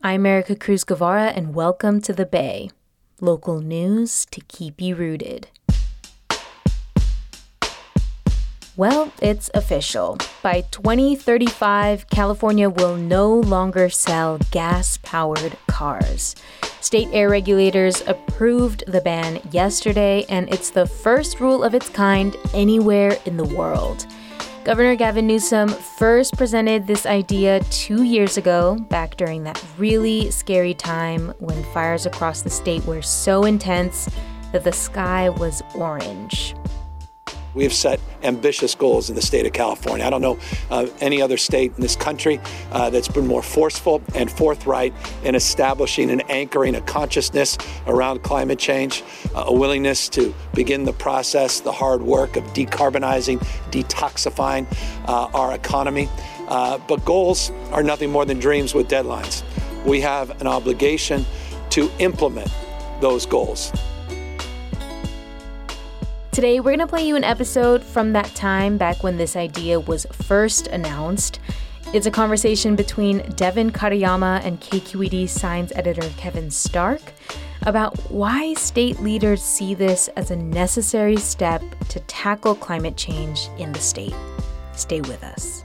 I'm Erica Cruz Guevara, and welcome to The Bay, local news to keep you rooted. Well, it's official. By 2035, California will no longer sell gas powered cars. State air regulators approved the ban yesterday, and it's the first rule of its kind anywhere in the world. Governor Gavin Newsom first presented this idea two years ago, back during that really scary time when fires across the state were so intense that the sky was orange. We have set ambitious goals in the state of California. I don't know uh, any other state in this country uh, that's been more forceful and forthright in establishing and anchoring a consciousness around climate change, uh, a willingness to begin the process, the hard work of decarbonizing, detoxifying uh, our economy. Uh, but goals are nothing more than dreams with deadlines. We have an obligation to implement those goals. Today, we're going to play you an episode from that time back when this idea was first announced. It's a conversation between Devin Katayama and KQED science editor Kevin Stark about why state leaders see this as a necessary step to tackle climate change in the state. Stay with us.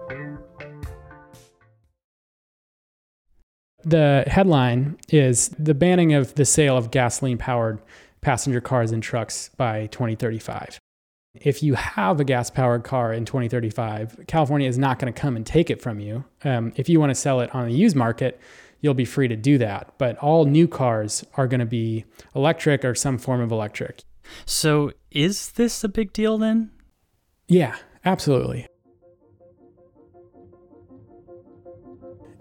The headline is the banning of the sale of gasoline powered passenger cars and trucks by 2035. If you have a gas powered car in 2035, California is not going to come and take it from you. Um, if you want to sell it on the used market, you'll be free to do that. But all new cars are going to be electric or some form of electric. So, is this a big deal then? Yeah, absolutely.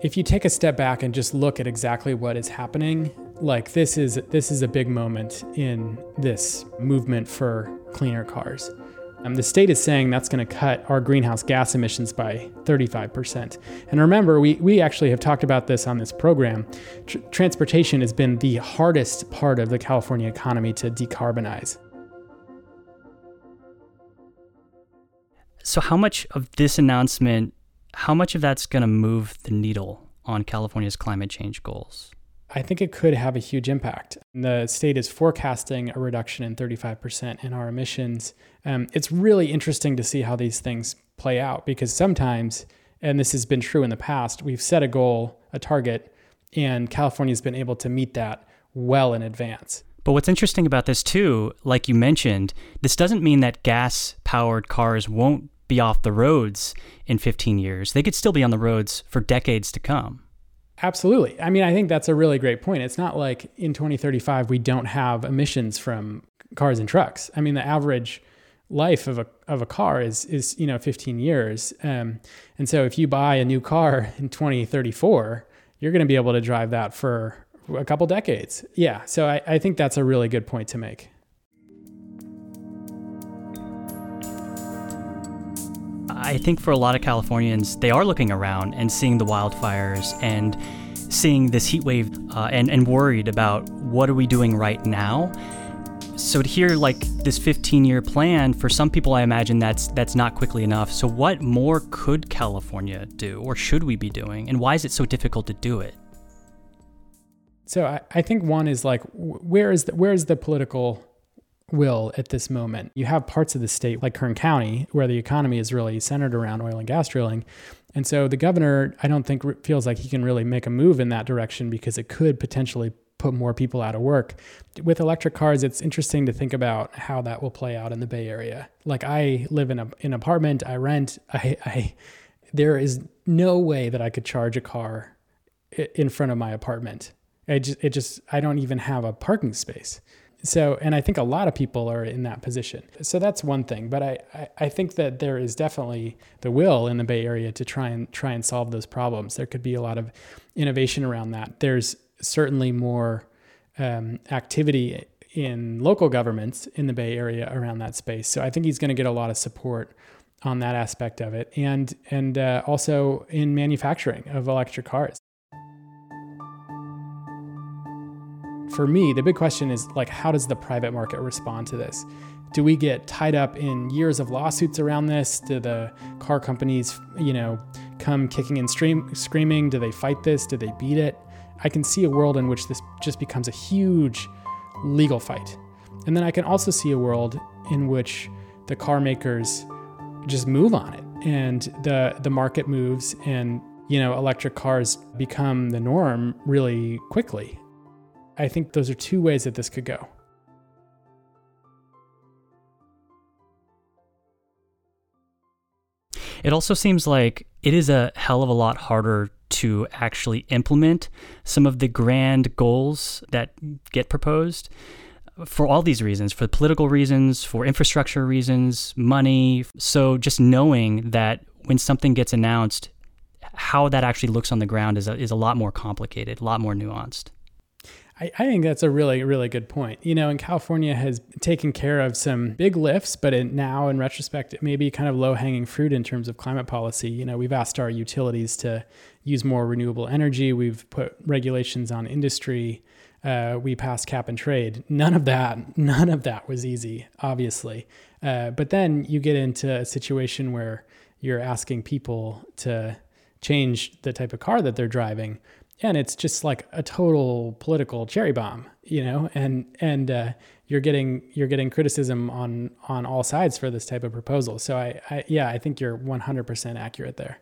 If you take a step back and just look at exactly what is happening, like this is this is a big moment in this movement for cleaner cars. Um, the state is saying that's going to cut our greenhouse gas emissions by 35%. And remember, we, we actually have talked about this on this program. Tr- transportation has been the hardest part of the California economy to decarbonize. So, how much of this announcement how much of that's going to move the needle on California's climate change goals? I think it could have a huge impact. The state is forecasting a reduction in 35% in our emissions. Um, it's really interesting to see how these things play out because sometimes, and this has been true in the past, we've set a goal, a target, And California's been able to meet that well in advance. But what's interesting about this, too, like you mentioned, this doesn't mean that gas powered cars won't be off the roads in 15 years. They could still be on the roads for decades to come. Absolutely. I mean, I think that's a really great point. It's not like in 2035 we don't have emissions from cars and trucks. I mean, the average life of a of a car is is you know 15 years, um, and so if you buy a new car in 2034, you're going to be able to drive that for a couple decades. Yeah. So I, I think that's a really good point to make. I think for a lot of Californians, they are looking around and seeing the wildfires and seeing this heat wave uh, and, and worried about what are we doing right now. So to hear like this 15 year plan, for some people, I imagine that's that's not quickly enough. So what more could California do, or should we be doing, and why is it so difficult to do it? So I, I think one is like where is the, where is the political will at this moment. You have parts of the state, like Kern County, where the economy is really centered around oil and gas drilling. And so the governor, I don't think feels like he can really make a move in that direction because it could potentially put more people out of work. With electric cars, it's interesting to think about how that will play out in the Bay Area. Like I live in a, an apartment, I rent, I, I, there is no way that I could charge a car in front of my apartment. I just, it just, I don't even have a parking space. So, and I think a lot of people are in that position. So that's one thing. But I, I, I, think that there is definitely the will in the Bay Area to try and try and solve those problems. There could be a lot of innovation around that. There's certainly more um, activity in local governments in the Bay Area around that space. So I think he's going to get a lot of support on that aspect of it, and and uh, also in manufacturing of electric cars. For me, the big question is like, how does the private market respond to this? Do we get tied up in years of lawsuits around this? Do the car companies, you know, come kicking and stream, screaming? Do they fight this? Do they beat it? I can see a world in which this just becomes a huge legal fight. And then I can also see a world in which the car makers just move on it and the the market moves and you know electric cars become the norm really quickly I think those are two ways that this could go. It also seems like it is a hell of a lot harder to actually implement some of the grand goals that get proposed for all these reasons for political reasons, for infrastructure reasons, money. So just knowing that when something gets announced, how that actually looks on the ground is a, is a lot more complicated, a lot more nuanced. I, I think that's a really, really good point. You know, and California has taken care of some big lifts, but it, now in retrospect, it may be kind of low hanging fruit in terms of climate policy. You know, we've asked our utilities to use more renewable energy, we've put regulations on industry. Uh, we passed cap and trade. None of that, none of that was easy, obviously. Uh, but then you get into a situation where you're asking people to change the type of car that they're driving and it's just like a total political cherry bomb, you know, and and uh, you're getting you're getting criticism on on all sides for this type of proposal. So I, I yeah, I think you're 100% accurate there.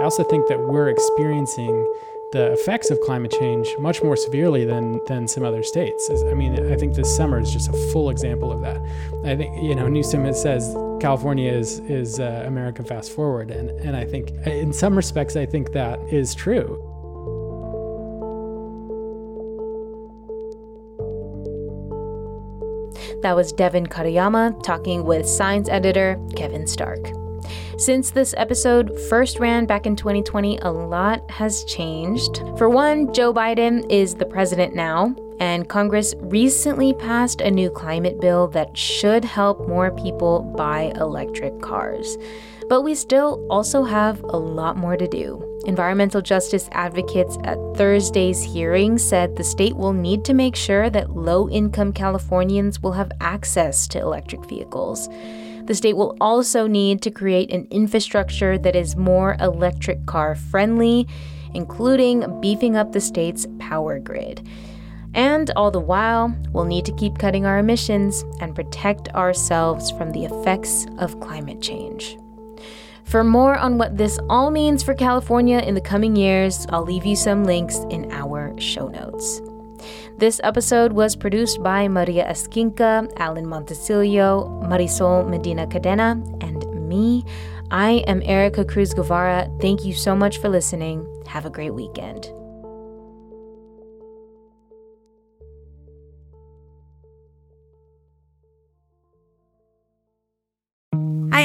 I also think that we're experiencing the effects of climate change much more severely than than some other states. I mean, I think this summer is just a full example of that. I think you know Newsom says California is is uh, America fast forward, and and I think in some respects I think that is true. That was Devin Katayama talking with science editor Kevin Stark. Since this episode first ran back in 2020, a lot has changed. For one, Joe Biden is the president now, and Congress recently passed a new climate bill that should help more people buy electric cars. But we still also have a lot more to do. Environmental justice advocates at Thursday's hearing said the state will need to make sure that low income Californians will have access to electric vehicles. The state will also need to create an infrastructure that is more electric car friendly, including beefing up the state's power grid. And all the while, we'll need to keep cutting our emissions and protect ourselves from the effects of climate change. For more on what this all means for California in the coming years, I'll leave you some links in our show notes. This episode was produced by Maria Esquinca, Alan Montecillo, Marisol Medina Cadena, and me. I am Erica Cruz Guevara. Thank you so much for listening. Have a great weekend.